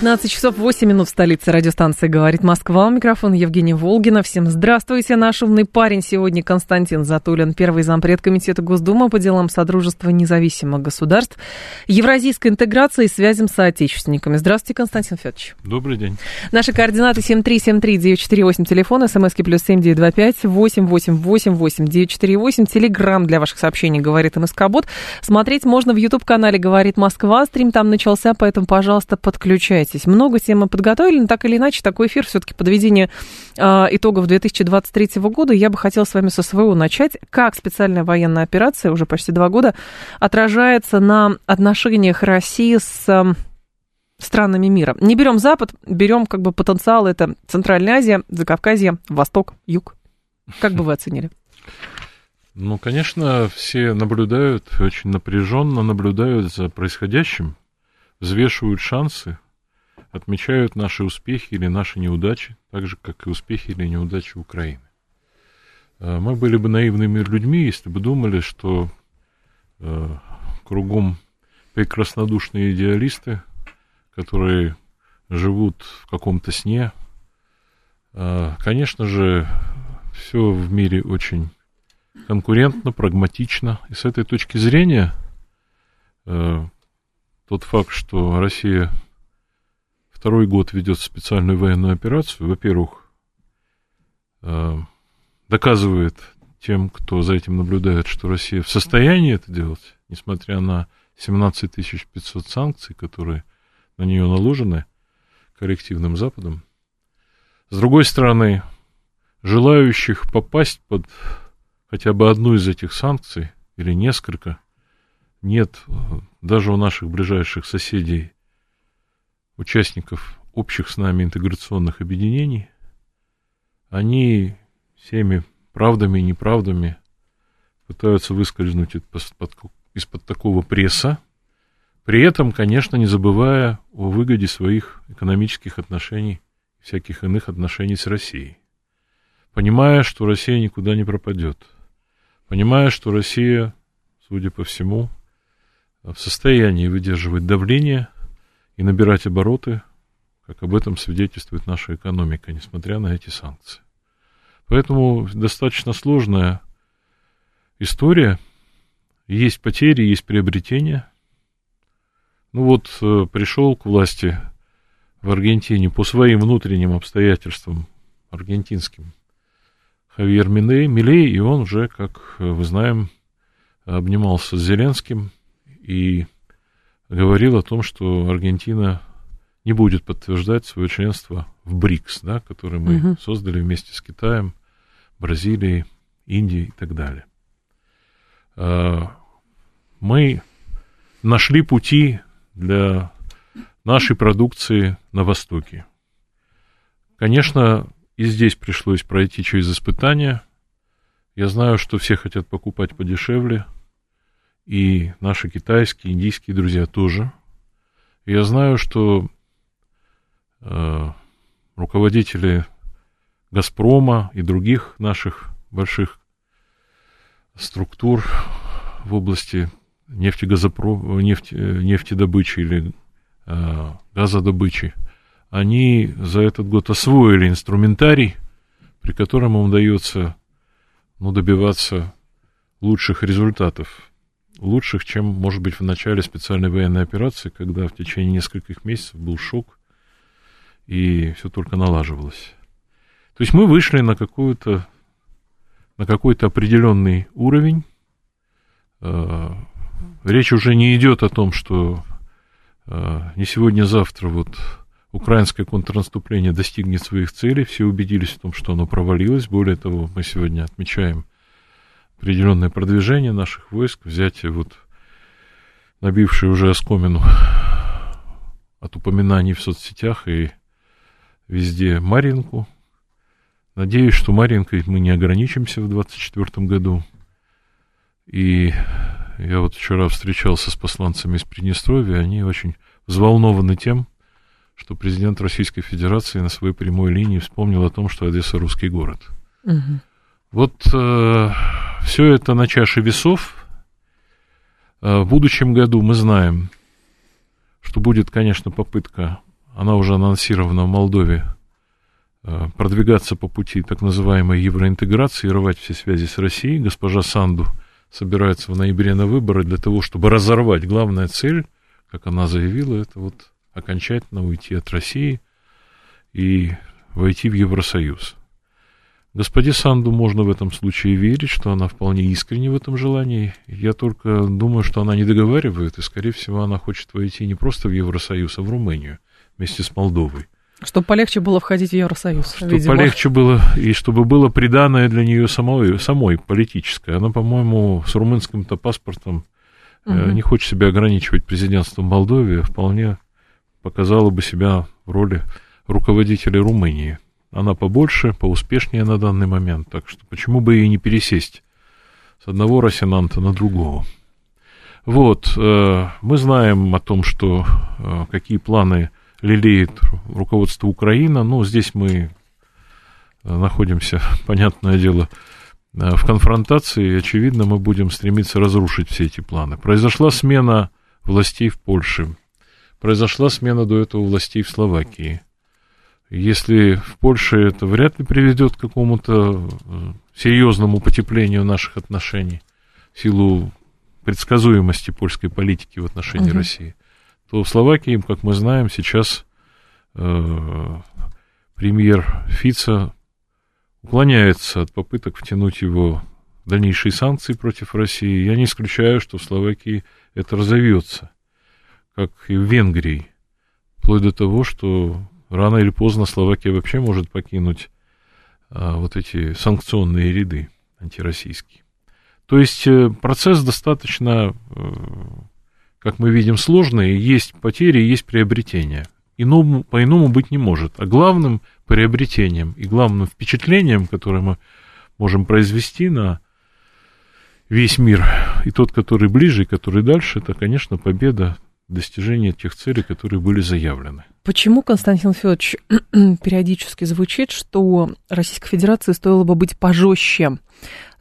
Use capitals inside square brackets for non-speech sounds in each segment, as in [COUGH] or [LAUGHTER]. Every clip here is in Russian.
15 часов 8 минут в столице радиостанции «Говорит Москва». У микрофона Евгения Волгина. Всем здравствуйте. Наш умный парень сегодня Константин Затулин, первый зампред Комитета Госдумы по делам Содружества независимых государств, евразийской интеграции и связям с соотечественниками. Здравствуйте, Константин Федорович. Добрый день. Наши координаты 7373948, телефон, смски плюс 7925 888 948, телеграмм для ваших сообщений «Говорит МСК-бот». Смотреть можно в YouTube-канале «Говорит Москва». Стрим там начался, поэтому, пожалуйста, подключайтесь. Много тем мы подготовили, но так или иначе, такой эфир, все-таки подведение э, итогов 2023 года. Я бы хотела с вами со своего начать. Как специальная военная операция, уже почти два года, отражается на отношениях России с э, странами мира. Не берем Запад, берем как бы потенциал, это Центральная Азия, Закавказье, Восток, Юг. Как бы вы оценили? Ну, конечно, все наблюдают, очень напряженно наблюдают за происходящим, взвешивают шансы, отмечают наши успехи или наши неудачи, так же, как и успехи или неудачи Украины. Мы были бы наивными людьми, если бы думали, что э, кругом прекраснодушные идеалисты, которые живут в каком-то сне. Э, конечно же, все в мире очень конкурентно, прагматично. И с этой точки зрения э, тот факт, что Россия второй год ведет специальную военную операцию, во-первых, э, доказывает тем, кто за этим наблюдает, что Россия в состоянии это делать, несмотря на 17 500 санкций, которые на нее наложены коллективным Западом. С другой стороны, желающих попасть под хотя бы одну из этих санкций или несколько нет даже у наших ближайших соседей участников общих с нами интеграционных объединений, они всеми правдами и неправдами пытаются выскользнуть из-под, такого пресса, при этом, конечно, не забывая о выгоде своих экономических отношений всяких иных отношений с Россией. Понимая, что Россия никуда не пропадет. Понимая, что Россия, судя по всему, в состоянии выдерживать давление – и набирать обороты, как об этом свидетельствует наша экономика, несмотря на эти санкции. Поэтому достаточно сложная история. Есть потери, есть приобретения. Ну вот э, пришел к власти в Аргентине по своим внутренним обстоятельствам аргентинским Хавьер Миней, Милей, и он уже, как вы знаем, обнимался с Зеленским и говорил о том, что Аргентина не будет подтверждать свое членство в БРИКС, да, который мы угу. создали вместе с Китаем, Бразилией, Индией и так далее. А, мы нашли пути для нашей продукции на Востоке. Конечно, и здесь пришлось пройти через испытания. Я знаю, что все хотят покупать подешевле – и наши китайские, индийские друзья тоже. Я знаю, что э, руководители Газпрома и других наших больших структур в области нефтегазопро... нефть... нефтедобычи или э, газодобычи, они за этот год освоили инструментарий, при котором им удается ну, добиваться лучших результатов лучших, чем, может быть, в начале специальной военной операции, когда в течение нескольких месяцев был шок, и все только налаживалось. То есть мы вышли на какую-то на какой-то определенный уровень. Э, речь уже не идет о том, что э, не сегодня-завтра вот украинское контрнаступление достигнет своих целей. Все убедились в том, что оно провалилось. Более того, мы сегодня отмечаем определенное продвижение наших войск, взятие вот набившее уже оскомину от упоминаний в соцсетях и везде Маринку. Надеюсь, что Маринкой мы не ограничимся в 2024 году. И я вот вчера встречался с посланцами из Приднестровья, они очень взволнованы тем, что президент Российской Федерации на своей прямой линии вспомнил о том, что Одесса русский город. Угу. Вот э, все это на чаше весов. Э, в будущем году мы знаем, что будет, конечно, попытка, она уже анонсирована в Молдове, э, продвигаться по пути так называемой евроинтеграции и рвать все связи с Россией. Госпожа Санду собирается в ноябре на выборы для того, чтобы разорвать. Главная цель, как она заявила, это вот окончательно уйти от России и войти в Евросоюз. Господи Санду можно в этом случае верить, что она вполне искренне в этом желании. Я только думаю, что она не договаривает, и, скорее всего, она хочет войти не просто в Евросоюз, а в Румынию вместе с Молдовой. Чтобы полегче было входить в Евросоюз. Чтобы видимо. полегче было, и чтобы было приданное для нее самой, самой политическое. Она, по-моему, с румынским-то паспортом угу. э, не хочет себя ограничивать президентством Молдовы, вполне показала бы себя в роли руководителя Румынии. Она побольше, поуспешнее на данный момент, так что почему бы ей не пересесть с одного Росинанта на другого. Вот, э, мы знаем о том, что э, какие планы лелеет руководство Украины, но здесь мы э, находимся, [LAUGHS] понятное дело, в конфронтации, и, очевидно, мы будем стремиться разрушить все эти планы. Произошла смена властей в Польше, произошла смена до этого властей в Словакии. Если в Польше это вряд ли приведет к какому-то э, серьезному потеплению наших отношений в силу предсказуемости польской политики в отношении угу. России, то в Словакии, как мы знаем, сейчас э, премьер Фица уклоняется от попыток втянуть его в дальнейшие санкции против России. Я не исключаю, что в Словакии это разовьется как и в Венгрии, вплоть до того, что рано или поздно Словакия вообще может покинуть а, вот эти санкционные ряды антироссийские. То есть э, процесс достаточно, э, как мы видим, сложный, есть потери, есть приобретения. Иному, по-иному быть не может. А главным приобретением и главным впечатлением, которое мы можем произвести на весь мир, и тот, который ближе, и который дальше, это, конечно, победа достижения тех целей, которые были заявлены. Почему, Константин Федорович, [CLEARS THROAT] периодически звучит, что Российской Федерации стоило бы быть пожестче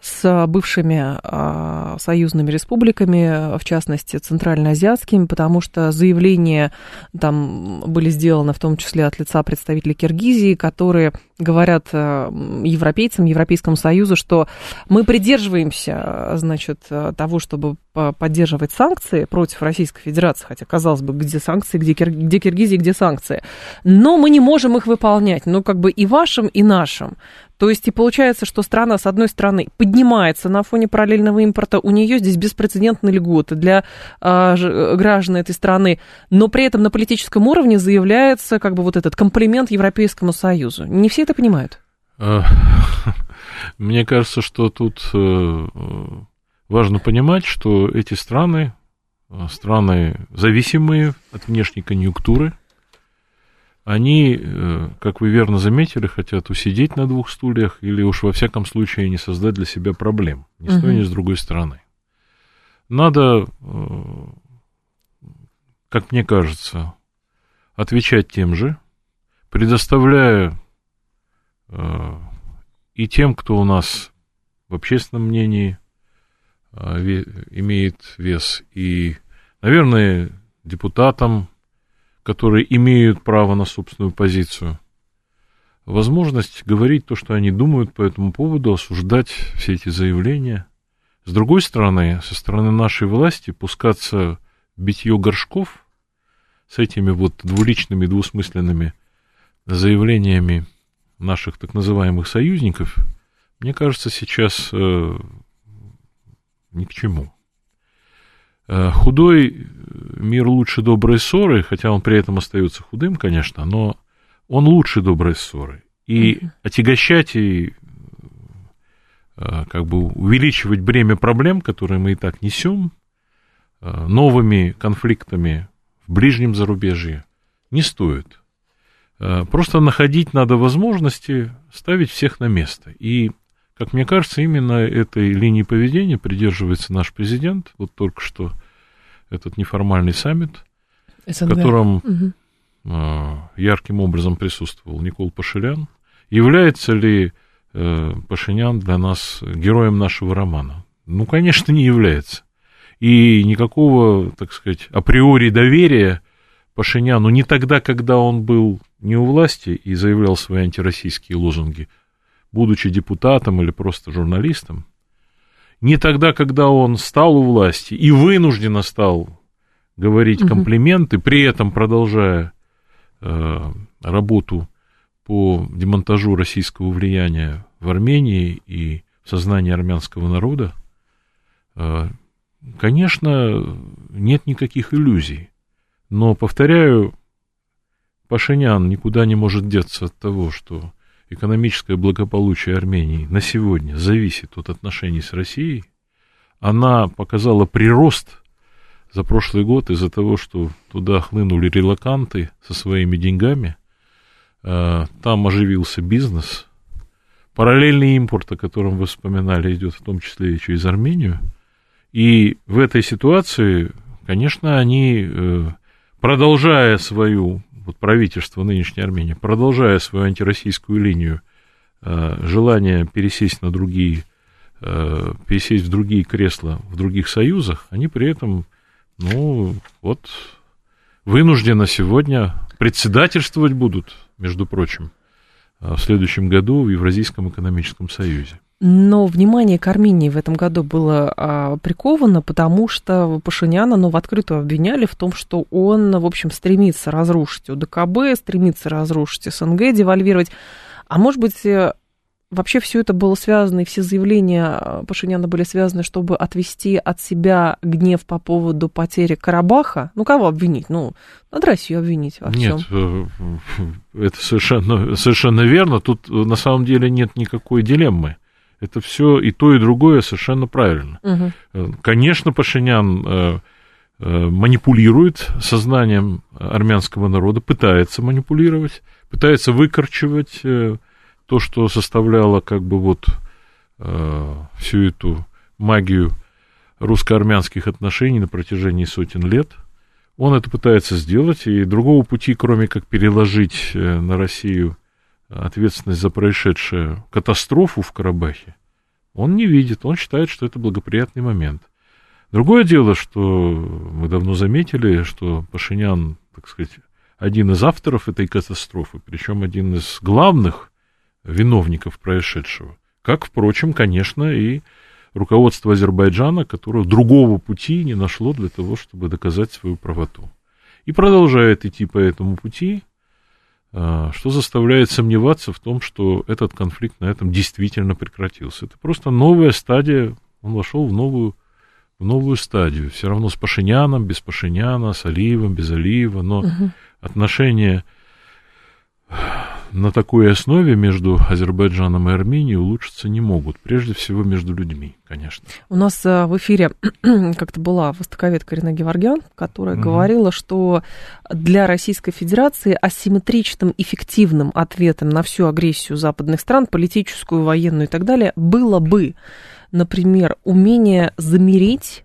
с бывшими э, союзными республиками, в частности, центральноазиатскими, потому что заявления там были сделаны в том числе от лица представителей Киргизии, которые говорят э, европейцам, Европейскому Союзу, что мы придерживаемся, значит, того, чтобы поддерживать санкции против Российской Федерации, хотя, казалось бы, где санкции, где, Кир... где Киргизия, где санкции, но мы не можем их выполнять, ну, как бы и вашим, и нашим. То есть и получается, что страна, с одной стороны, поднимается на фоне параллельного импорта, у нее здесь беспрецедентные льготы для а, граждан этой страны, но при этом на политическом уровне заявляется как бы вот этот комплимент Европейскому Союзу. Не все это понимают. [LAUGHS] Мне кажется, что тут э, важно понимать, что эти страны, э, страны зависимые от внешней конъюнктуры, они, э, как вы верно заметили, хотят усидеть на двух стульях или уж во всяком случае не создать для себя проблем, ни с той, ни с другой стороны. Надо, э, как мне кажется, отвечать тем же, предоставляя э, и тем, кто у нас в общественном мнении имеет вес, и, наверное, депутатам, которые имеют право на собственную позицию, возможность говорить то, что они думают по этому поводу, осуждать все эти заявления. С другой стороны, со стороны нашей власти пускаться в битье горшков с этими вот двуличными, двусмысленными заявлениями наших так называемых союзников, мне кажется, сейчас э, ни к чему. Э, худой мир лучше доброй ссоры, хотя он при этом остается худым, конечно, но он лучше доброй ссоры. И mm-hmm. отягощать и э, как бы увеличивать бремя проблем, которые мы и так несем, э, новыми конфликтами в ближнем зарубежье не стоит. Просто находить надо возможности ставить всех на место. И как мне кажется, именно этой линии поведения придерживается наш президент. Вот только что этот неформальный саммит, СНГ. в котором угу. э, ярким образом присутствовал Никол Пашилян. Является ли э, Пашинян для нас героем нашего романа? Ну, конечно, не является. И никакого, так сказать, априори доверия Пашиняну не тогда, когда он был не у власти и заявлял свои антироссийские лозунги, будучи депутатом или просто журналистом, не тогда, когда он стал у власти и вынужденно стал говорить угу. комплименты, при этом продолжая э, работу по демонтажу российского влияния в Армении и в сознании армянского народа, э, конечно, нет никаких иллюзий. Но, повторяю, Пашинян никуда не может деться от того, что экономическое благополучие Армении на сегодня зависит от отношений с Россией, она показала прирост за прошлый год из-за того, что туда хлынули релаканты со своими деньгами, а, там оживился бизнес, параллельный импорт, о котором вы вспоминали, идет в том числе и через Армению, и в этой ситуации, конечно, они, э, продолжая свою вот правительство нынешней Армении, продолжая свою антироссийскую линию, э, желание пересесть на другие, э, пересесть в другие кресла в других союзах, они при этом, ну, вот, вынужденно сегодня председательствовать будут, между прочим, э, в следующем году в Евразийском экономическом союзе. Но внимание к Армении в этом году было а, приковано, потому что Пашиняна, ну, в открытую обвиняли в том, что он, в общем, стремится разрушить УДКБ, стремится разрушить СНГ, девальвировать. А может быть, э, вообще все это было связано, и все заявления Пашиняна были связаны, чтобы отвести от себя гнев по поводу потери Карабаха? Ну, кого обвинить? Ну, надо Россию обвинить во всем. Нет, э, это совершенно, совершенно верно. Тут на самом деле нет никакой дилеммы. Это все и то, и другое совершенно правильно. Угу. Конечно, Пашинян э, э, манипулирует сознанием армянского народа, пытается манипулировать, пытается выкорчевать то, что составляло как бы вот всю эту магию русско-армянских отношений на протяжении сотен лет. Он это пытается сделать, и другого пути, кроме как переложить на Россию ответственность за происшедшую катастрофу в Карабахе, он не видит, он считает, что это благоприятный момент. Другое дело, что мы давно заметили, что Пашинян, так сказать, один из авторов этой катастрофы, причем один из главных виновников происшедшего. Как, впрочем, конечно, и руководство Азербайджана, которое другого пути не нашло для того, чтобы доказать свою правоту. И продолжает идти по этому пути, что заставляет сомневаться в том, что этот конфликт на этом действительно прекратился. Это просто новая стадия, он вошел в новую, в новую стадию. Все равно с Пашиняном, без Пашиняна, с Алиевым, без Алиева, но угу. отношения на такой основе между Азербайджаном и Арменией улучшиться не могут. Прежде всего между людьми, конечно. У нас э, в эфире [CLEARS THROAT] как-то была востоковедка Ирина Геворгян, которая угу. говорила, что для Российской Федерации асимметричным эффективным ответом на всю агрессию западных стран, политическую, военную и так далее, было бы, например, умение замерить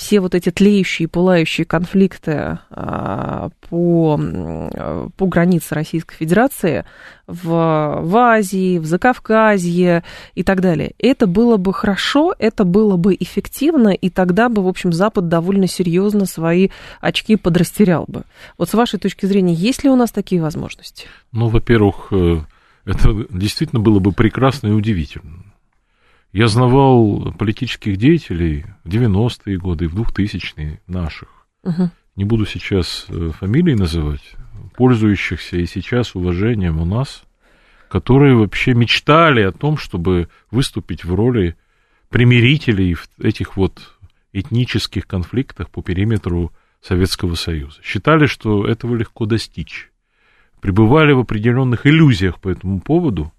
все вот эти тлеющие, пылающие конфликты а, по, по границе Российской Федерации в, в Азии, в Закавказье и так далее. Это было бы хорошо, это было бы эффективно, и тогда бы, в общем, Запад довольно серьезно свои очки подрастерял бы. Вот с вашей точки зрения, есть ли у нас такие возможности? Ну, во-первых, э, это действительно было бы прекрасно и удивительно. Я знавал политических деятелей в 90-е годы, в 2000-е наших. Угу. Не буду сейчас э, фамилии называть, пользующихся и сейчас уважением у нас, которые вообще мечтали о том, чтобы выступить в роли примирителей этих вот этнических конфликтах по периметру Советского Союза. Считали, что этого легко достичь. Пребывали в определенных иллюзиях по этому поводу.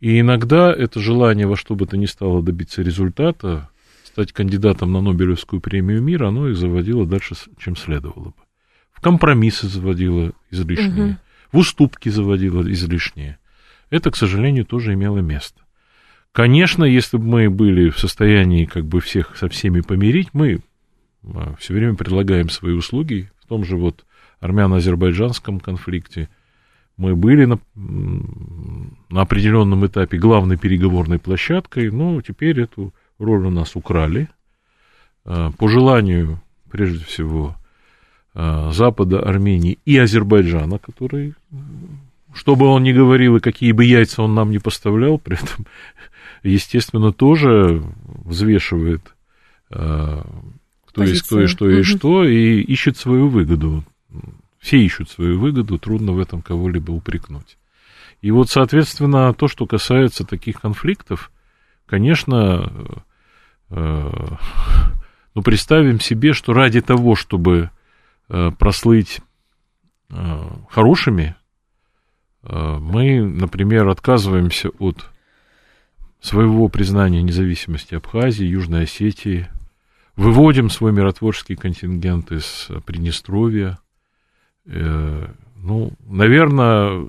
И иногда это желание во что бы то ни стало добиться результата, стать кандидатом на Нобелевскую премию мира, оно их заводило дальше, чем следовало бы. В компромиссы заводило излишнее, угу. в уступки заводило излишнее. Это, к сожалению, тоже имело место. Конечно, если бы мы были в состоянии как бы всех со всеми помирить, мы а, все время предлагаем свои услуги в том же вот армяно-азербайджанском конфликте. Мы были на, на определенном этапе главной переговорной площадкой, но теперь эту роль у нас украли. А, по желанию, прежде всего, а, Запада, Армении и Азербайджана, который, что бы он ни говорил и какие бы яйца он нам не поставлял, при этом естественно, тоже взвешивает, э, кто Позиция. есть кто и что и что, и ищет свою выгоду. Все ищут свою выгоду, трудно в этом кого-либо упрекнуть. И вот, соответственно, то, что касается таких конфликтов, конечно, э, ну, представим себе, что ради того, чтобы э, прослыть хорошими, мы, например, отказываемся от своего признания независимости Абхазии, Южной Осетии, выводим свой миротворческий контингент из Приднестровья. Э, ну, наверное,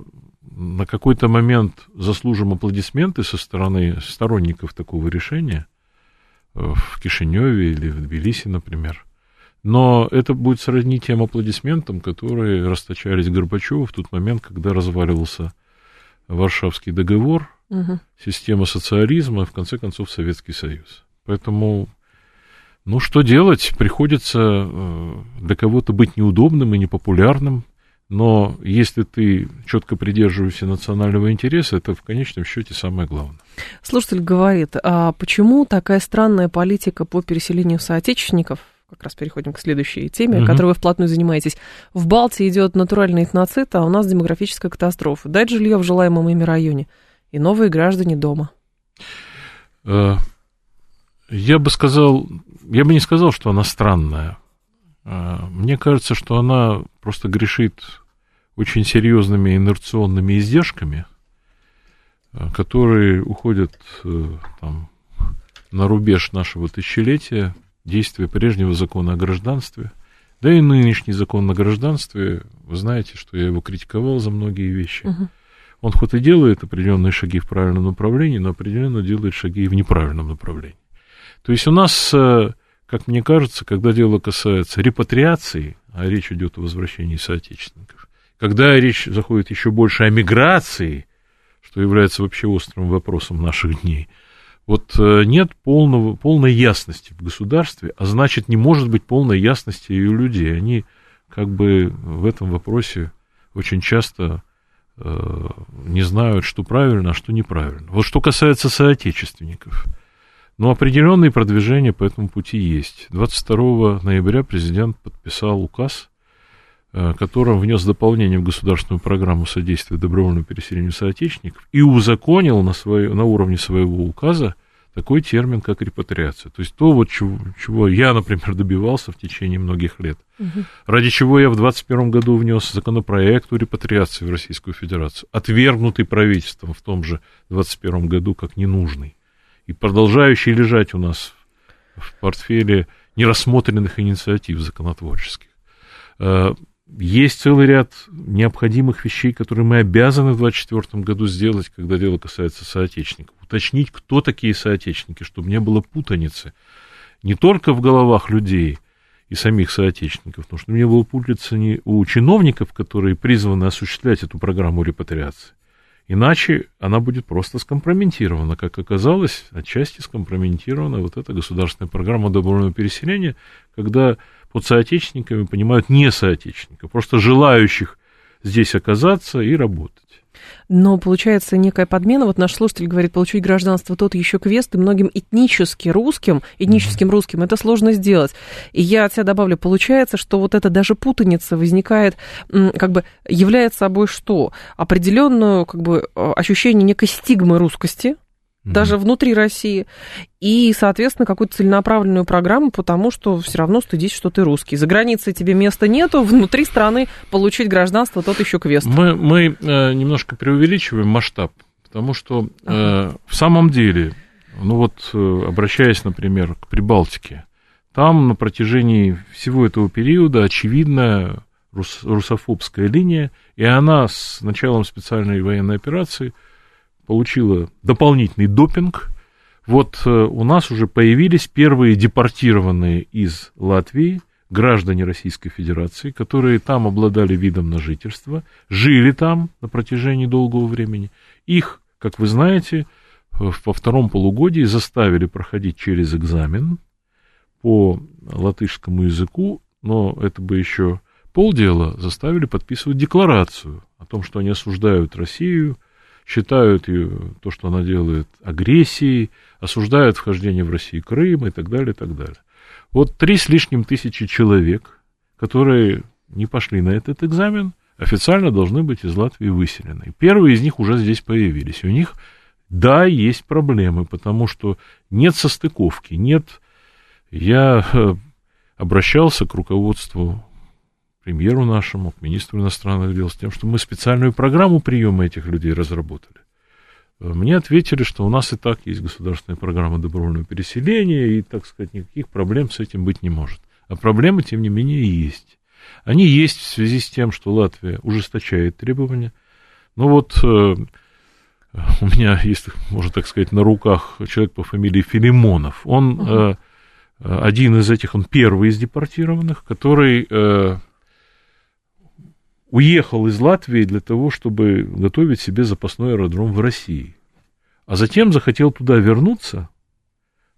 на какой-то момент заслужим аплодисменты со стороны сторонников такого решения э, в Кишиневе или в Тбилиси, например. Но это будет сродни тем аплодисментам, которые расточались Горбачеву в тот момент, когда разваливался Варшавский договор, угу. система социализма и, в конце концов, Советский Союз. Поэтому, ну, что делать? Приходится э, для кого-то быть неудобным и непопулярным, но если ты четко придерживаешься национального интереса, это в конечном счете самое главное. Слушатель говорит, а почему такая странная политика по переселению соотечественников как раз переходим к следующей теме, угу. которой вы вплотную занимаетесь. В Балтии идет натуральный этноцид, а у нас демографическая катастрофа. Дать жилье в желаемом ими районе. И новые граждане дома. Э, я бы сказал, я бы не сказал, что она странная. Э, мне кажется, что она просто грешит очень серьезными инерционными издержками, э, которые уходят там, на рубеж нашего тысячелетия, действия прежнего закона о гражданстве, да и нынешний закон о гражданстве, вы знаете, что я его критиковал за многие вещи. Угу. Он хоть и делает определенные шаги в правильном направлении, но определенно делает шаги и в неправильном направлении. То есть у нас, э, как мне кажется, когда дело касается репатриации, а речь идет о возвращении соотечественников, когда речь заходит еще больше о миграции, что является вообще острым вопросом наших дней – вот э, нет полного, полной ясности в государстве, а значит, не может быть полной ясности и у людей. Они как бы в этом вопросе очень часто э, не знают, что правильно, а что неправильно. Вот что касается соотечественников, ну, определенные продвижения по этому пути есть. 22 ноября президент подписал указ Э, которым внес дополнение в государственную программу содействия добровольному переселению соотечественников и узаконил на, свое, на уровне своего указа такой термин, как репатриация. То есть то, вот чего, чего я, например, [LAUGHS] добивался в течение многих лет. Угу. Ради чего я в 2021 году внес законопроект о репатриации в Российскую Федерацию, отвергнутый правительством в том же 2021 году как ненужный. И продолжающий лежать у нас в портфеле нерассмотренных инициатив законотворческих. Э, есть целый ряд необходимых вещей, которые мы обязаны в 2024 году сделать, когда дело касается соотечественников. Уточнить, кто такие соотечественники, чтобы не было путаницы. Не только в головах людей и самих соотечественников, но чтобы не было путаницы у чиновников, которые призваны осуществлять эту программу репатриации. Иначе она будет просто скомпрометирована. Как оказалось, отчасти скомпрометирована вот эта государственная программа добровольного переселения, когда под соотечественниками понимают не соотечественников, просто желающих здесь оказаться и работать. Но получается некая подмена. Вот наш слушатель говорит, получить гражданство тот еще квест, и многим этнически русским, этническим русским это сложно сделать. И я от себя добавлю, получается, что вот эта даже путаница возникает, как бы является собой что? Определенную, как бы, ощущение некой стигмы русскости, даже внутри России, и, соответственно, какую-то целенаправленную программу, потому что все равно стыдись, что ты русский. За границей тебе места нету, внутри страны получить гражданство тот еще квест. Мы, мы э, немножко преувеличиваем масштаб, потому что э, в самом деле, ну вот, э, обращаясь, например, к Прибалтике, там на протяжении всего этого периода очевидная рус, русофобская линия, и она с началом специальной военной операции получила дополнительный допинг. Вот э, у нас уже появились первые депортированные из Латвии граждане Российской Федерации, которые там обладали видом на жительство, жили там на протяжении долгого времени. Их, как вы знаете, во втором полугодии заставили проходить через экзамен по латышскому языку, но это бы еще полдела, заставили подписывать декларацию о том, что они осуждают Россию, считают ее, то, что она делает, агрессией, осуждают вхождение в Россию Крым и так далее, и так далее. Вот три с лишним тысячи человек, которые не пошли на этот экзамен, официально должны быть из Латвии выселены. Первые из них уже здесь появились. У них, да, есть проблемы, потому что нет состыковки, нет... Я э, обращался к руководству премьеру нашему, к министру иностранных дел, с тем, что мы специальную программу приема этих людей разработали. Э, мне ответили, что у нас и так есть государственная программа добровольного переселения, и, так сказать, никаких проблем с этим быть не может. А проблемы, тем не менее, есть. Они есть в связи с тем, что Латвия ужесточает требования. Но вот э, у меня есть, можно так сказать, на руках человек по фамилии Филимонов. Он э, один из этих, он первый из депортированных, который э, уехал из Латвии для того, чтобы готовить себе запасной аэродром в России. А затем захотел туда вернуться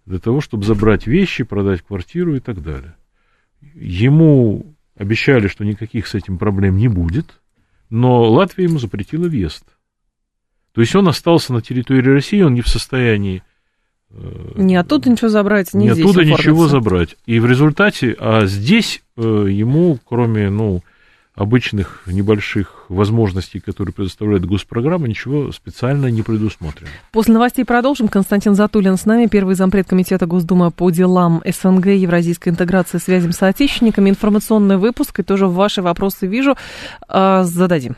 для того, чтобы забрать вещи, продать квартиру и так далее. Ему обещали, что никаких с этим проблем не будет, но Латвия ему запретила въезд. То есть он остался на территории России, он не в состоянии э, не оттуда ничего забрать, не, не оттуда ничего забрать. И в результате, а здесь э, ему, кроме, ну, обычных небольших возможностей, которые предоставляет госпрограмма, ничего специально не предусмотрено. После новостей продолжим. Константин Затулин с нами, первый зампред комитета Госдумы по делам СНГ, евразийской интеграции, связям с соотечественниками. Информационный выпуск, и тоже ваши вопросы вижу. А, зададим.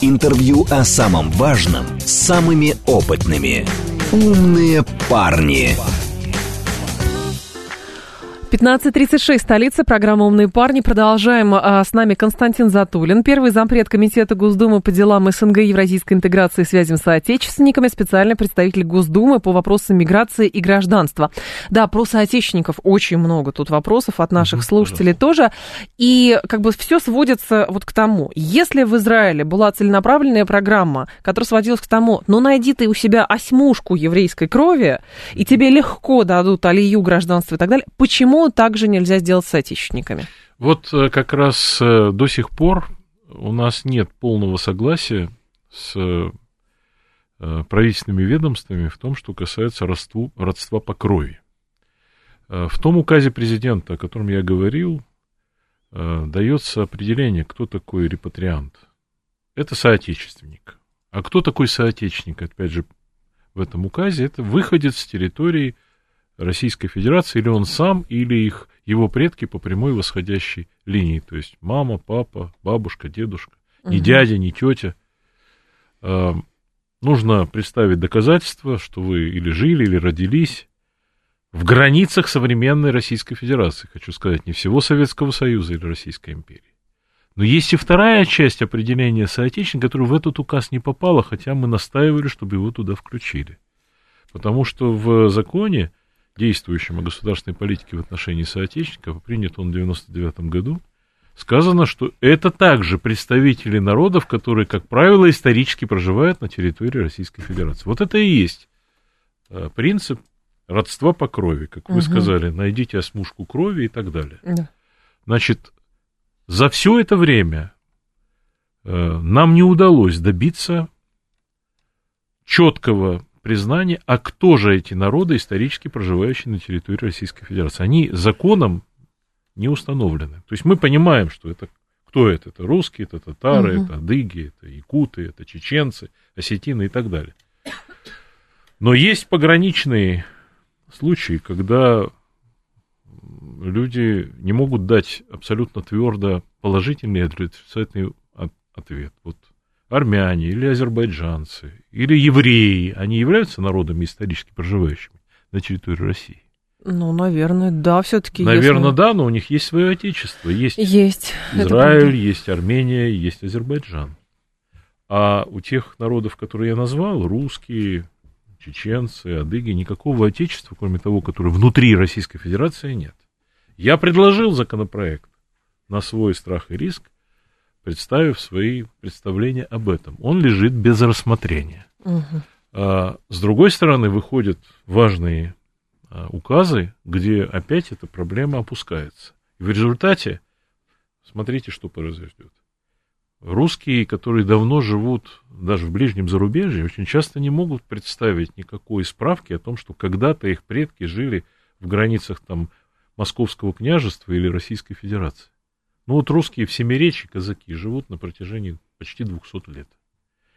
Интервью о самом важном с самыми опытными. Умные парни. парни 15.36, столица, программа «Умные парни». Продолжаем. А, с нами Константин Затулин, первый зампред Комитета Госдумы по делам СНГ, евразийской интеграции и связям с соотечественниками, специальный представитель Госдумы по вопросам миграции и гражданства. Да, про соотечественников очень много тут вопросов от наших слушателей тоже. И как бы все сводится вот к тому, если в Израиле была целенаправленная программа, которая сводилась к тому, ну найди ты у себя осьмушку еврейской крови, и тебе легко дадут алию гражданства и так далее, почему также нельзя сделать с отечественниками? Вот э, как раз э, до сих пор у нас нет полного согласия с э, правительственными ведомствами в том, что касается родству, родства по крови. В том указе президента, о котором я говорил, дается определение, кто такой репатриант. Это соотечественник. А кто такой соотечественник, опять же, в этом указе? Это выходец с территории Российской Федерации, или он сам, или их, его предки по прямой восходящей линии, то есть мама, папа, бабушка, дедушка, угу. ни дядя, ни тетя. А, нужно представить доказательства, что вы или жили, или родились в границах современной Российской Федерации, хочу сказать, не всего Советского Союза или Российской империи. Но есть и вторая часть определения соотечественника, которая в этот указ не попала, хотя мы настаивали, чтобы его туда включили. Потому что в законе действующем о государственной политике в отношении соотечественников, принят он в 1999 году, сказано, что это также представители народов, которые, как правило, исторически проживают на территории Российской Федерации. Вот это и есть э, принцип родства по крови, как вы угу. сказали, найдите осмушку крови и так далее. Да. Значит, за все это время э, нам не удалось добиться четкого признание, а кто же эти народы, исторически проживающие на территории Российской Федерации? Они законом не установлены. То есть мы понимаем, что это кто это? Это русские, это татары, угу. это адыги, это якуты, это чеченцы, осетины и так далее. Но есть пограничные случаи, когда люди не могут дать абсолютно твердо положительный или отрицательный ответ. Вот армяне или азербайджанцы или евреи, они являются народами исторически проживающими на территории России? Ну, наверное, да, все-таки. Наверное, если... да, но у них есть свое отечество. Есть, есть Израиль, есть Армения, есть Азербайджан. А у тех народов, которые я назвал, русские, чеченцы, адыги, никакого отечества, кроме того, которое внутри Российской Федерации, нет. Я предложил законопроект на свой страх и риск, представив свои представления об этом. Он лежит без рассмотрения. Угу. А, с другой стороны, выходят важные а, указы, где опять эта проблема опускается. И в результате, смотрите, что произойдет. Русские, которые давно живут даже в ближнем зарубежье, очень часто не могут представить никакой справки о том, что когда-то их предки жили в границах там, Московского княжества или Российской Федерации. Ну вот русские в Семиречи, казаки, живут на протяжении почти 200 лет.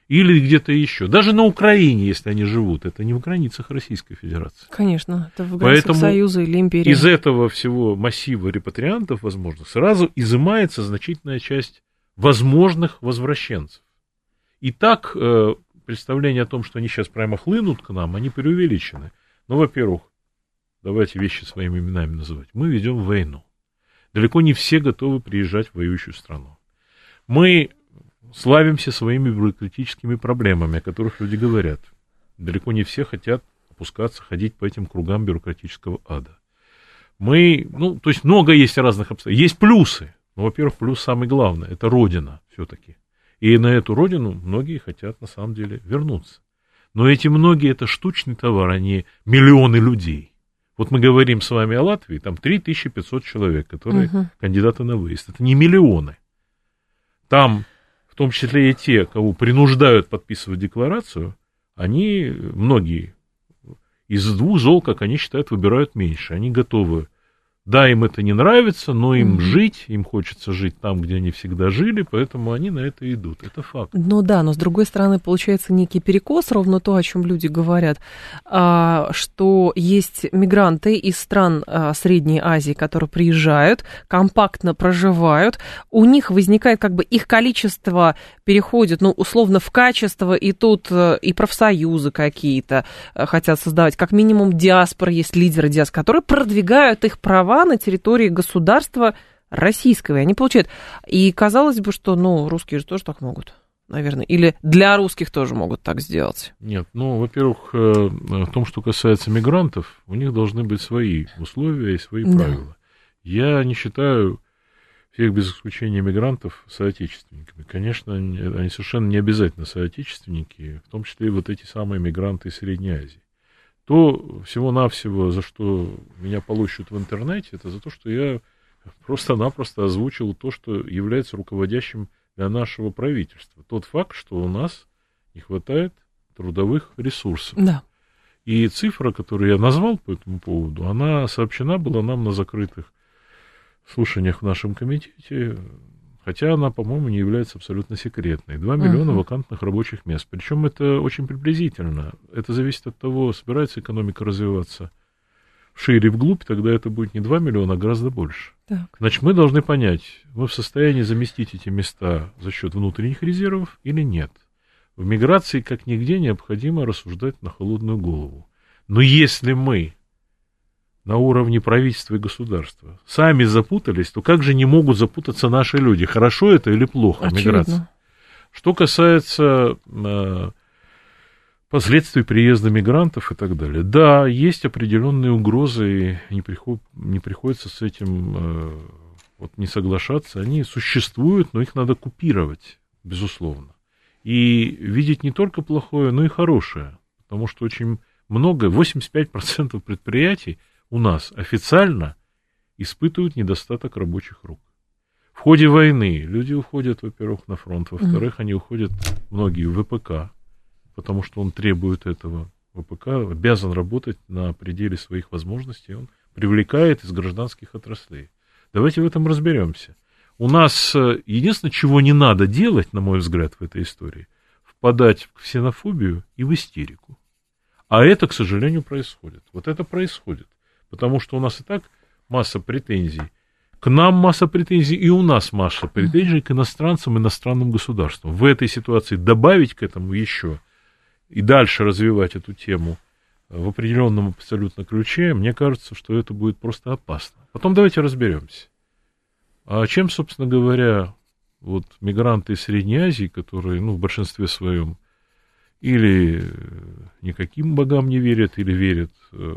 Или где-то еще. Даже на Украине, если они живут, это не в границах Российской Федерации. Конечно, это в границах Поэтому Союза или империи. Из этого всего массива репатриантов возможных сразу изымается значительная часть возможных возвращенцев. И так э, представление о том, что они сейчас прямо хлынут к нам, они преувеличены. Ну, во-первых, давайте вещи своими именами называть. Мы ведем войну. Далеко не все готовы приезжать в воюющую страну. Мы славимся своими бюрократическими проблемами, о которых люди говорят. Далеко не все хотят опускаться, ходить по этим кругам бюрократического ада. Мы, ну, то есть много есть разных обстоятельств. Есть плюсы. Ну, во-первых, плюс самый главный – это родина все-таки. И на эту родину многие хотят на самом деле вернуться. Но эти многие – это штучный товар, а не миллионы людей. Вот мы говорим с вами о Латвии, там 3500 человек, которые угу. кандидаты на выезд. Это не миллионы. Там, в том числе и те, кого принуждают подписывать декларацию, они, многие из двух зол, как они считают, выбирают меньше. Они готовы да, им это не нравится, но им mm-hmm. жить, им хочется жить там, где они всегда жили, поэтому они на это идут. Это факт. Ну да, но с другой стороны, получается некий перекос, ровно то, о чем люди говорят, а, что есть мигранты из стран а, Средней Азии, которые приезжают, компактно проживают, у них возникает как бы их количество переходит, ну, условно, в качество, и тут э, и профсоюзы какие-то э, хотят создавать, как минимум диаспора, есть лидеры диаспоры, которые продвигают их права на территории государства российского, и они получают. И казалось бы, что, ну, русские же тоже так могут наверное, или для русских тоже могут так сделать? Нет, ну, во-первых, э, в том, что касается мигрантов, у них должны быть свои условия и свои да. правила. Я не считаю всех без исключения мигрантов соотечественниками. Конечно, они совершенно не обязательно соотечественники, в том числе и вот эти самые мигранты из Средней Азии то всего-навсего, за что меня получат в интернете, это за то, что я просто-напросто озвучил то, что является руководящим для нашего правительства. Тот факт, что у нас не хватает трудовых ресурсов. Да. И цифра, которую я назвал по этому поводу, она сообщена была нам на закрытых слушаниях в нашем комитете хотя она, по-моему, не является абсолютно секретной. 2 миллиона uh-huh. вакантных рабочих мест. Причем это очень приблизительно. Это зависит от того, собирается экономика развиваться шире вглубь, тогда это будет не 2 миллиона, а гораздо больше. Так. Значит, мы должны понять, мы в состоянии заместить эти места за счет внутренних резервов или нет. В миграции, как нигде, необходимо рассуждать на холодную голову. Но если мы на уровне правительства и государства сами запутались, то как же не могут запутаться наши люди? Хорошо это или плохо, Очевидно. миграция? Что касается э, последствий приезда мигрантов и так далее. Да, есть определенные угрозы, и не, приход, не приходится с этим э, вот, не соглашаться. Они существуют, но их надо купировать, безусловно. И видеть не только плохое, но и хорошее. Потому что очень много, 85% предприятий – у нас официально испытывают недостаток рабочих рук. В ходе войны люди уходят, во-первых, на фронт, во-вторых, они уходят, многие, в ВПК, потому что он требует этого. ВПК обязан работать на пределе своих возможностей, он привлекает из гражданских отраслей. Давайте в этом разберемся. У нас э, единственное, чего не надо делать, на мой взгляд, в этой истории, впадать в ксенофобию и в истерику. А это, к сожалению, происходит. Вот это происходит. Потому что у нас и так масса претензий. К нам масса претензий, и у нас масса претензий к иностранцам, иностранным государствам. В этой ситуации добавить к этому еще и дальше развивать эту тему в определенном абсолютно ключе, мне кажется, что это будет просто опасно. Потом давайте разберемся. А чем, собственно говоря, вот мигранты из Средней Азии, которые, ну, в большинстве своем или никаким богам не верят, или верят, э,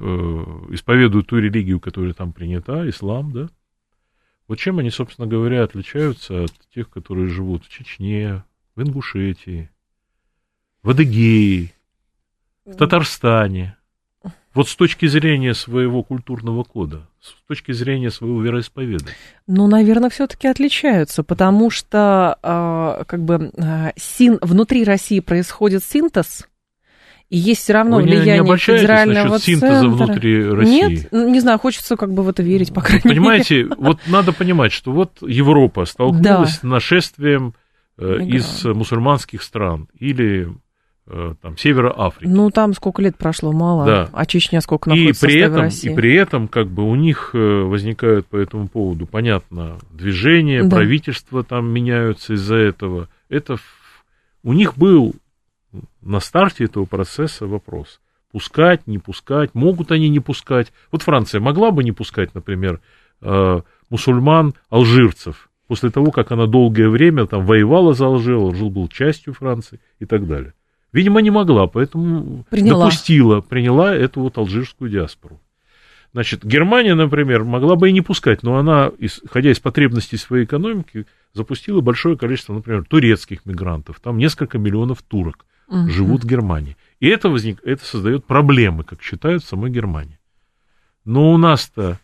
исповедуют ту религию, которая там принята, ислам, да? Вот чем они, собственно говоря, отличаются от тех, которые живут в Чечне, в Ингушетии, в Адыгее, в Татарстане, вот с точки зрения своего культурного кода, с точки зрения своего вероисповедания. Ну, наверное, все-таки отличаются, потому что э, как бы э, син, внутри России происходит синтез, и есть все равно Вы влияние не федерального синтеза центра. внутри России? Нет, не знаю, хочется как бы в это верить, по крайней Понимаете, [LAUGHS] вот надо понимать, что вот Европа столкнулась Да. с нашествием э, из мусульманских стран или э, там Севера Африки. Ну, там сколько лет прошло, мало. Да. А Чечня сколько И находится в при, составе этом, России? и при этом, как бы, у них э, возникают по этому поводу, понятно, движения, Да. правительства там меняются из-за этого. Это в- у них был на старте этого процесса вопрос. Пускать, не пускать, могут они не пускать. Вот Франция могла бы не пускать, например, э, мусульман, алжирцев, после того, как она долгое время там воевала за Алжир, Алжир был частью Франции и так далее. Видимо, не могла, поэтому Приняла. допустила, приняла эту вот алжирскую диаспору. Значит, Германия, например, могла бы и не пускать, но она, исходя из потребностей своей экономики, запустила большое количество, например, турецких мигрантов. Там несколько миллионов турок Мгм. живут в Германии. И это, возник, это создает проблемы, как считают в самой Германии. Но у нас-то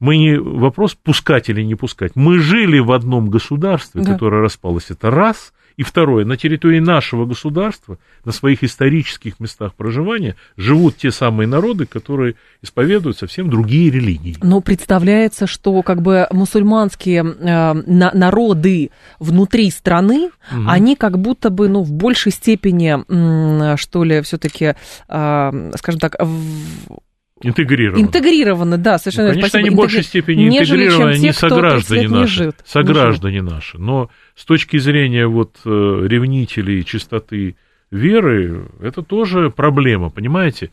мы не вопрос пускать или не пускать. Мы жили в одном государстве, Да. которое распалось. Это раз. И второе, на территории нашего государства, на своих исторических местах проживания, живут те самые народы, которые исповедуют совсем другие религии. Но представляется, что как бы мусульманские э, на- народы внутри страны, Мгм. они как будто бы, ну, в большей степени, м, что ли, все-таки, скажем так, в- Интегрированы. интегрированы, да, совершенно Ну, конечно, спасибо, они в большей степени интегрированы, те, не кто 30 сограждане не наши, жит, не сограждане наши. Но с точки зрения вот э, ревнителей чистоты веры, это тоже проблема, понимаете?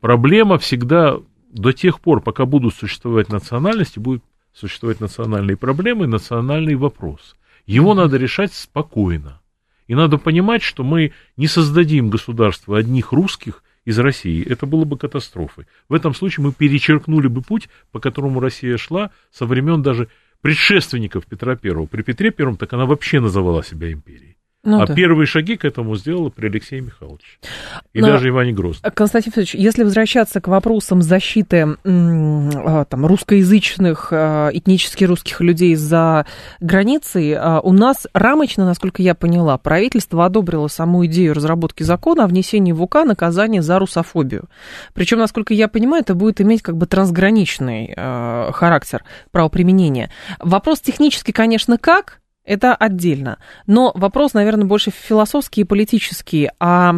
Проблема всегда до тех пор, пока будут существовать национальности, будут существовать национальные проблемы, национальный вопрос. Его надо решать спокойно. И надо понимать, что мы не создадим государство одних русских из России. Это было бы катастрофой. В этом случае мы перечеркнули бы путь, по которому Россия шла со времен даже предшественников Петра Первого. При Петре Первом так она вообще называла себя империей. Ну а да. первые шаги к этому сделала при Алексее Михайловиче. И Но- даже Иване Грозном. Константин Федорович, если возвращаться к вопросам защиты а, там, русскоязычных, а, этнически русских людей за границей, а, у нас рамочно, насколько я поняла, правительство одобрило саму идею разработки закона о внесении в УК наказания за русофобию. Причем, насколько я понимаю, это будет иметь как бы трансграничный а, характер правоприменения. Вопрос технический, конечно, как? Это отдельно. Но вопрос, наверное, больше философский и политический. А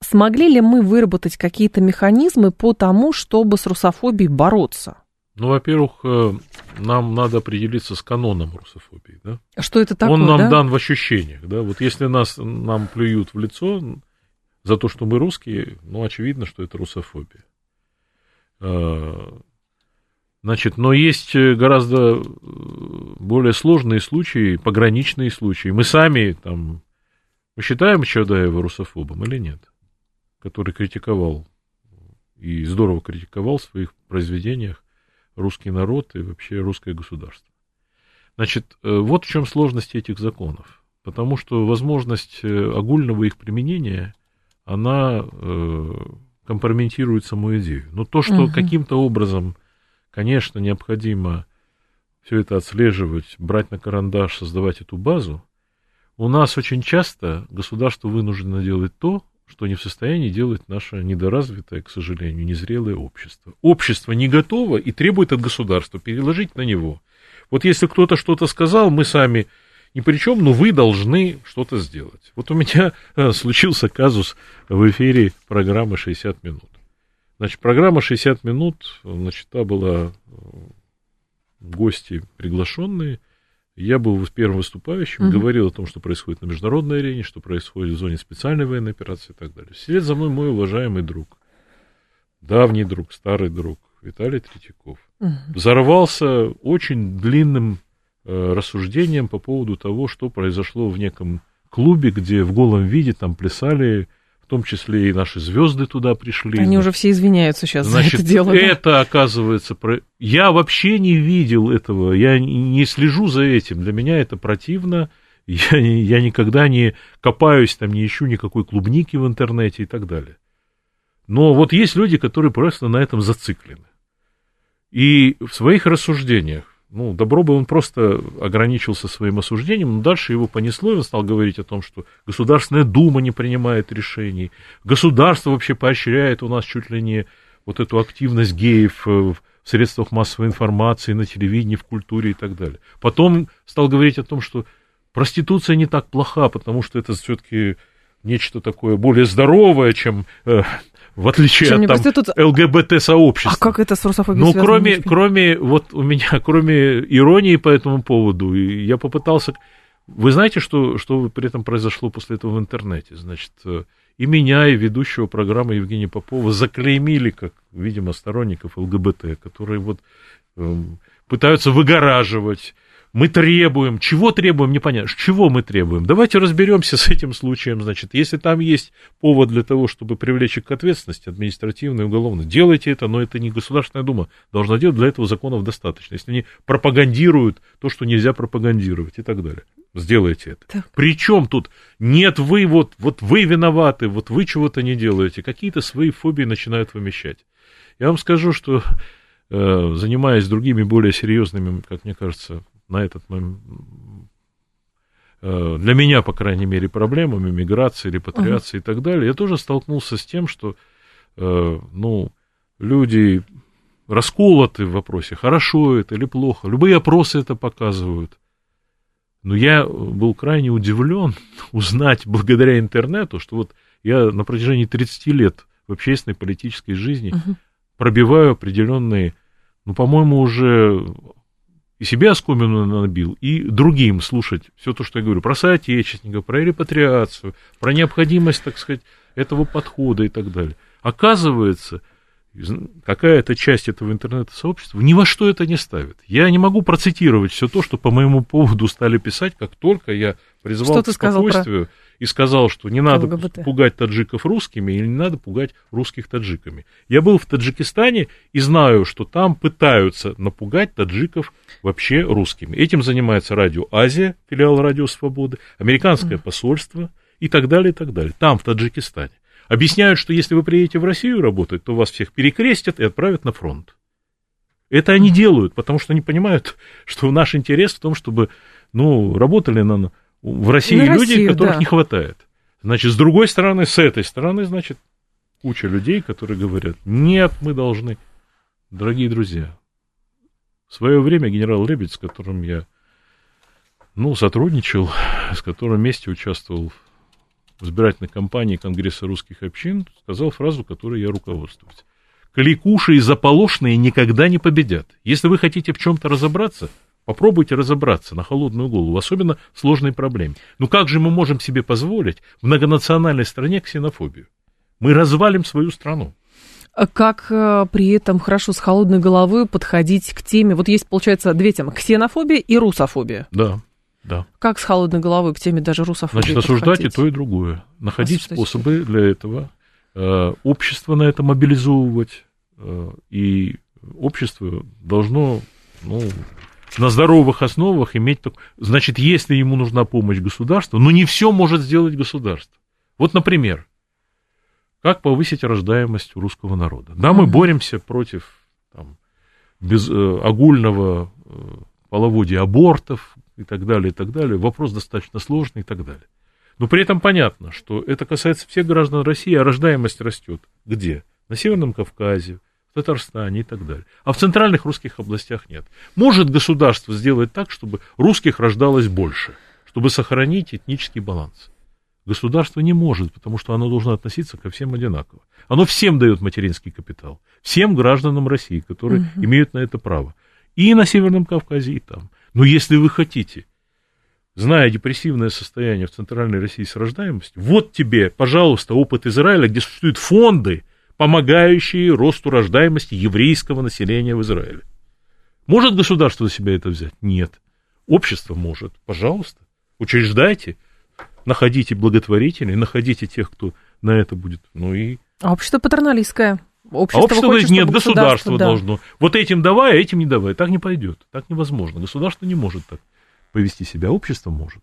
смогли ли мы выработать какие-то механизмы по тому, чтобы с русофобией бороться? Ну, во-первых, э, нам надо определиться с каноном русофобии. Да? Что это такое, Он нам да? дан в ощущениях. Да? Вот если нас, нам плюют в лицо за то, что мы русские, ну, очевидно, что это русофобия. Значит, но есть э, гораздо э, более сложные случаи, пограничные случаи. Мы сами там... Мы считаем Чадаева русофобом или нет? Который критиковал и здорово критиковал в своих произведениях русский народ и вообще русское государство. Значит, э, вот в чем сложность этих законов. Потому что возможность огульного их применения, она компрометирует саму идею. Но то, что Мгм. каким-то образом, конечно, необходимо все это отслеживать, брать на карандаш, создавать эту базу, у нас очень часто государство вынуждено делать то, что не в состоянии делать наше недоразвитое, к сожалению, незрелое общество. Общество не готово и требует от государства переложить на него. Вот если кто-то что-то сказал, мы сами ни при чем, но вы должны что-то сделать. Вот у меня э, случился казус в эфире программы «60 минут». Значит, программа «60 минут», значит, та была э, гости приглашенные. Я был первым выступающим, угу. говорил о том, что происходит на международной арене, что происходит в зоне специальной военной операции и так далее. Сидит за мной мой уважаемый друг, давний друг, старый друг, Виталий Третьяков. Угу. Взорвался очень длинным э, рассуждением по поводу того, что произошло в неком клубе, где в голом виде там плясали том числе и наши звезды туда пришли. Они уже все извиняются сейчас Значит, за это дело. Это, да? оказывается, про... я вообще не видел этого, я не слежу за этим, для меня это противно, [LAUGHS] я, я никогда не копаюсь, там не ищу никакой клубники в интернете и так далее. Но вот есть люди, которые просто на этом зациклены. И в своих рассуждениях ну, добро бы он просто ограничился своим осуждением, но дальше его понесло, и он стал говорить о том, что Государственная Дума не принимает решений, государство вообще поощряет у нас чуть ли не вот эту активность геев в средствах массовой информации, на телевидении, в культуре и так далее. Потом стал говорить о том, что проституция не так плоха, потому что это все-таки нечто такое более здоровое, чем э, в отличие Чем от там, тут... ЛГБТ-сообщества. А как это с русофобией Ну, кроме, кроме, вот у меня, [LAUGHS] кроме иронии по этому поводу, я попытался... Вы знаете, что, что при этом произошло после этого в интернете? Значит, э, и меня, и ведущего программы Евгения Попова заклеймили как, видимо, сторонников ЛГБТ, которые вот э, пытаются выгораживать мы требуем, чего требуем, непонятно, чего мы требуем. Давайте разберемся с этим случаем, значит, если там есть повод для того, чтобы привлечь их к ответственности административной и уголовной, делайте это, но это не Государственная Дума должна делать, для этого законов достаточно. Если они пропагандируют то, что нельзя пропагандировать и так далее. Сделайте это. Так. Причем тут нет вы, вот, вот вы виноваты, вот вы чего-то не делаете, какие-то свои фобии начинают вымещать. Я вам скажу, что э, занимаясь другими более серьезными, как мне кажется, на этот момент, э, для меня, по крайней мере, проблемами миграции, репатриации uh-huh. и так далее, я тоже столкнулся с тем, что, э, ну, люди расколоты в вопросе, хорошо это или плохо. Любые опросы это показывают. Но я был крайне удивлен [LAUGHS] узнать благодаря интернету, что вот я на протяжении 30 лет в общественной политической жизни uh-huh. пробиваю определенные, ну, по-моему, уже и себя оскомину набил, и другим слушать все то, что я говорю про соотечественников, про репатриацию, про необходимость, так сказать, этого подхода и так далее. Оказывается, какая-то часть этого интернет-сообщества ни во что это не ставит. Я не могу процитировать все то, что по моему поводу стали писать, как только я призвал что к спокойствию. Про и сказал, что не надо ЛГБТ. пугать таджиков русскими или не надо пугать русских таджиками. Я был в Таджикистане и знаю, что там пытаются напугать таджиков вообще русскими. Этим занимается Радио Азия, филиал Радио Свободы, американское посольство и так далее, и так далее. Там, в Таджикистане. Объясняют, что если вы приедете в Россию работать, то вас всех перекрестят и отправят на фронт. Это они делают, потому что они понимают, [LAUGHS] что наш интерес в том, чтобы ну, работали на, в России на люди, Россию, которых да. не хватает. Значит, с другой стороны, с этой стороны, значит, куча людей, которые говорят, нет, мы должны. Дорогие друзья, в свое время генерал Лебедь, с которым я ну, сотрудничал, с которым вместе участвовал в избирательной кампании Конгресса русских общин, сказал фразу, которой я руководствуюсь. Кликуши и заполошные никогда не победят. Если вы хотите в чем-то разобраться, Попробуйте разобраться на холодную голову, особенно в сложной проблеме. Ну как же мы можем себе позволить в многонациональной стране ксенофобию? Мы развалим свою страну. А как э, при этом хорошо с холодной головой подходить к теме? Вот есть, получается, две темы. Ксенофобия и русофобия. Да, да. Как с холодной головой к теме даже русофобии Значит, осуждать подходить? и то, и другое. Находить осуждать способы для этого. Э, общество на это мобилизовывать. Э, и общество должно ну, на здоровых основах иметь... Значит, если ему нужна помощь государства, но не все может сделать государство. Вот, например, как повысить рождаемость русского народа? Да, мы боремся против там, без, э, огульного э, половодия абортов и так далее, и так далее. Вопрос достаточно сложный и так далее. Но при этом понятно, что это касается всех граждан России, а рождаемость растет. Где? На Северном Кавказе, в Татарстане и так далее. А в центральных русских областях нет. Может государство сделать так, чтобы русских рождалось больше? чтобы сохранить этнический баланс. Государство не может, потому что оно должно относиться ко всем одинаково. Оно всем дает материнский капитал. Всем гражданам России, которые угу. имеют на это право. И на Северном Кавказе, и там. Но если вы хотите, зная депрессивное состояние в Центральной России с рождаемостью, вот тебе, пожалуйста, опыт Израиля, где существуют фонды, помогающие росту рождаемости еврейского населения в Израиле. Может государство за себя это взять? Нет. Общество может. Пожалуйста, учреждайте находите благотворителей, находите тех, кто на это будет. Ну и... А общество патерналистское. Общество, а общество хочет, нет, государство да. должно. Вот этим давай, а этим не давай. Так не пойдет. Так невозможно. Государство не может так повести себя. Общество может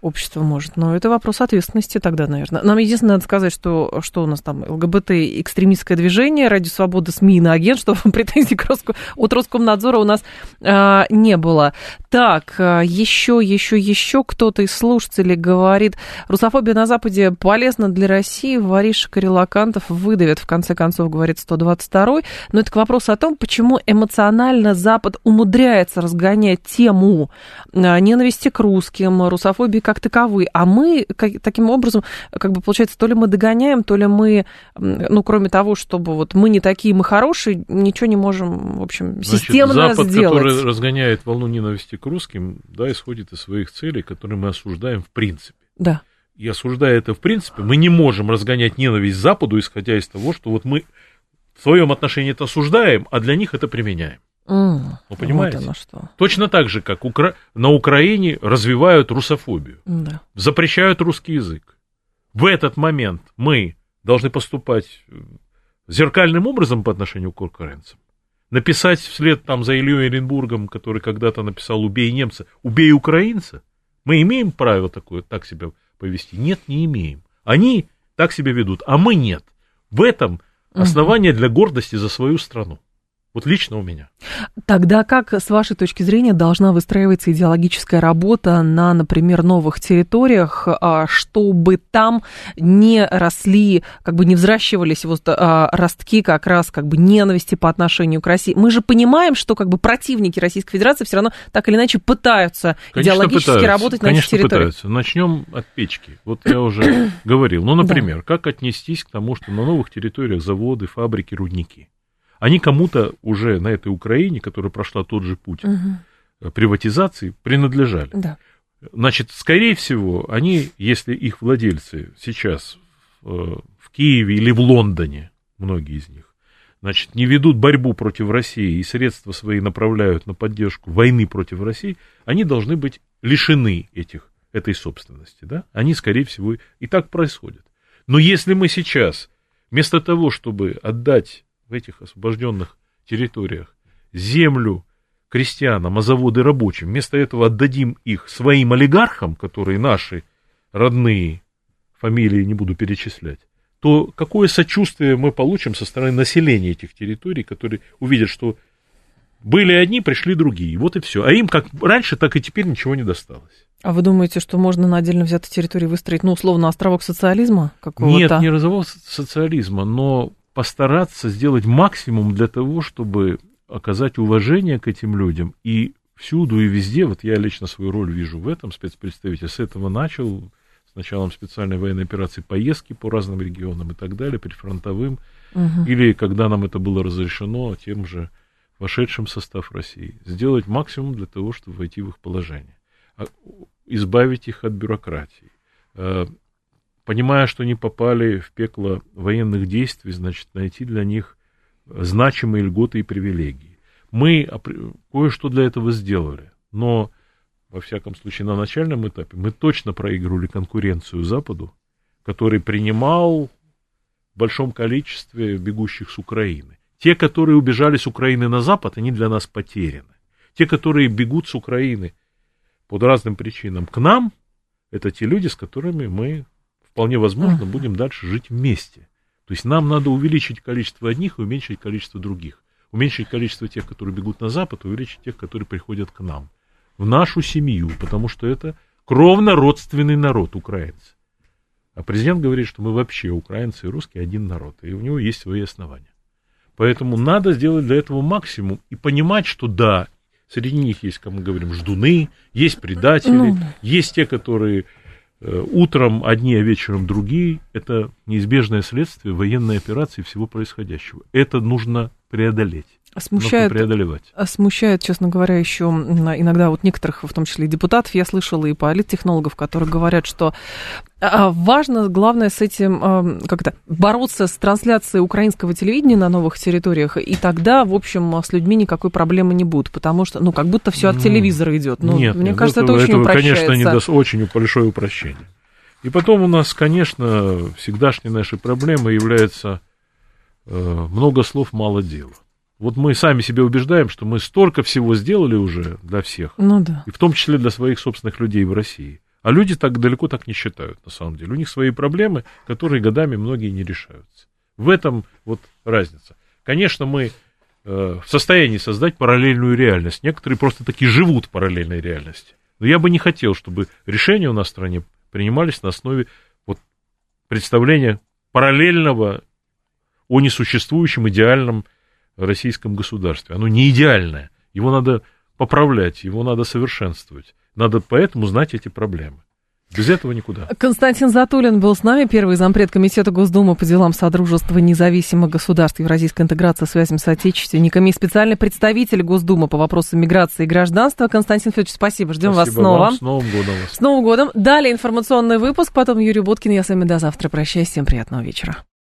общество может. Но это вопрос ответственности тогда, наверное. Нам единственное надо сказать, что, что у нас там ЛГБТ экстремистское движение, Ради свободы СМИ на агент, [LAUGHS] что претензий к Роско... от Роскомнадзора у нас а, не было. Так, еще, еще, еще кто-то из слушателей говорит, русофобия на Западе полезна для России, воришек и релакантов выдавят, в конце концов, говорит 122-й. Но это к вопросу о том, почему эмоционально Запад умудряется разгонять тему а, ненависти к русским, русофобии русофобии как таковой. А мы таким образом, как бы получается, то ли мы догоняем, то ли мы, ну, кроме того, чтобы вот мы не такие, мы хорошие, ничего не можем, в общем, системно Значит, Запад, сделать. который разгоняет волну ненависти к русским, да, исходит из своих целей, которые мы осуждаем в принципе. Да. И осуждая это в принципе, мы не можем разгонять ненависть Западу, исходя из того, что вот мы в своем отношении это осуждаем, а для них это применяем. Mm, Вы понимаете? Вот что. Точно так же, как Укра... на Украине развивают русофобию, да. запрещают русский язык. В этот момент мы должны поступать э, зеркальным образом по отношению к украинцам. Написать вслед там за Ильей Оренбургом, который когда-то написал «Убей немца», «Убей украинца». Мы имеем право такое, так себя повести? Нет, не имеем. Они так себя ведут, а мы нет. В этом основание для гордости за свою страну. Вот лично у меня. Тогда как, с вашей точки зрения, должна выстраиваться идеологическая работа на, например, новых территориях, а, чтобы там не росли, как бы не взращивались вот а, ростки как раз как бы ненависти по отношению к России? Мы же понимаем, что как бы противники Российской Федерации все равно так или иначе пытаются Конечно, идеологически пытаются. работать на Конечно, этих территориях. пытаются. Начнем от печки. Вот я уже [CLEARS THROAT] говорил. Ну, например, как отнестись к тому, что на новых территориях заводы, фабрики, рудники? Они кому-то уже на этой Украине, которая прошла тот же путь угу. приватизации, принадлежали. Да. Значит, скорее всего, они, если их владельцы сейчас э, в Киеве или в Лондоне, многие из них, значит, не ведут борьбу против России и средства свои направляют на поддержку войны против России, они должны быть лишены этих, этой собственности. Да? Они, скорее всего, и так происходят. Но если мы сейчас, вместо того, чтобы отдать в этих освобожденных территориях землю крестьянам, а заводы рабочим, вместо этого отдадим их своим олигархам, которые наши родные, фамилии не буду перечислять, то какое сочувствие мы получим со стороны населения этих территорий, которые увидят, что были одни, пришли другие. Вот и все. А им как раньше, так и теперь ничего не досталось. А вы думаете, что можно на отдельно взятой территории выстроить, ну, условно, островок социализма какого-то? Нет, не разового социализма, но постараться сделать максимум для того, чтобы оказать уважение к этим людям. И всюду и везде, вот я лично свою роль вижу в этом, спецпредставитель, с этого начал, с началом специальной военной операции, поездки по разным регионам и так далее, прифронтовым, угу. или когда нам это было разрешено тем же вошедшим в состав России, сделать максимум для того, чтобы войти в их положение, а, избавить их от бюрократии, э, понимая, что они попали в пекло военных действий, значит, найти для них значимые льготы и привилегии. Мы кое-что для этого сделали, но, во всяком случае, на начальном этапе мы точно проигрывали конкуренцию Западу, который принимал в большом количестве бегущих с Украины. Те, которые убежали с Украины на Запад, они для нас потеряны. Те, которые бегут с Украины под разным причинам к нам, это те люди, с которыми мы вполне возможно, будем дальше жить вместе. То есть нам надо увеличить количество одних и уменьшить количество других. Уменьшить количество тех, которые бегут на Запад, увеличить тех, которые приходят к нам. В нашу семью, потому что это кровно родственный народ, украинцы. А президент говорит, что мы вообще, украинцы и русские, один народ, и у него есть свои основания. Поэтому надо сделать для этого максимум и понимать, что да, Среди них есть, как мы говорим, ждуны, есть предатели, ну... есть те, которые утром одни, а вечером другие. Это неизбежное следствие военной операции всего происходящего. Это нужно преодолеть. Смущает, преодолевать. Смущает, честно говоря, еще иногда вот некоторых, в том числе и депутатов, я слышала и политтехнологов, которые говорят, что а, важно, главное, с этим как-то бороться с трансляцией украинского телевидения на новых территориях, и тогда, в общем, с людьми никакой проблемы не будет, потому что, ну, как будто все от телевизора идет. Ну, нет, мне нет, кажется, это, это очень это, упрощается. конечно, не даст очень большое упрощение. И потом у нас, конечно, всегдашней нашей проблемой является э, много слов, мало дела. Вот мы сами себе убеждаем, что мы столько всего сделали уже для всех, ну да. и в том числе для своих собственных людей в России. А люди так далеко так не считают, на самом деле. У них свои проблемы, которые годами многие не решаются. В этом вот разница. Конечно, мы э, в состоянии создать параллельную реальность. Некоторые просто таки живут в параллельной реальности. Но я бы не хотел, чтобы решения у нас в стране принимались на основе вот, представления параллельного о несуществующем идеальном российском государстве. Оно не идеальное. Его надо поправлять, его надо совершенствовать. Надо поэтому знать эти проблемы. Без этого никуда. Константин Затулин был с нами, первый зампред Комитета Госдумы по делам Содружества независимых государств Евразийской интеграции, связям с отечественниками и специальный представитель Госдумы по вопросам миграции и гражданства. Константин Федорович, спасибо. Ждем спасибо вас снова. Вам. С Новым годом вас. С Новым годом. Далее информационный выпуск, потом Юрий Буткин. Я с вами до завтра. Прощаюсь. Всем приятного вечера.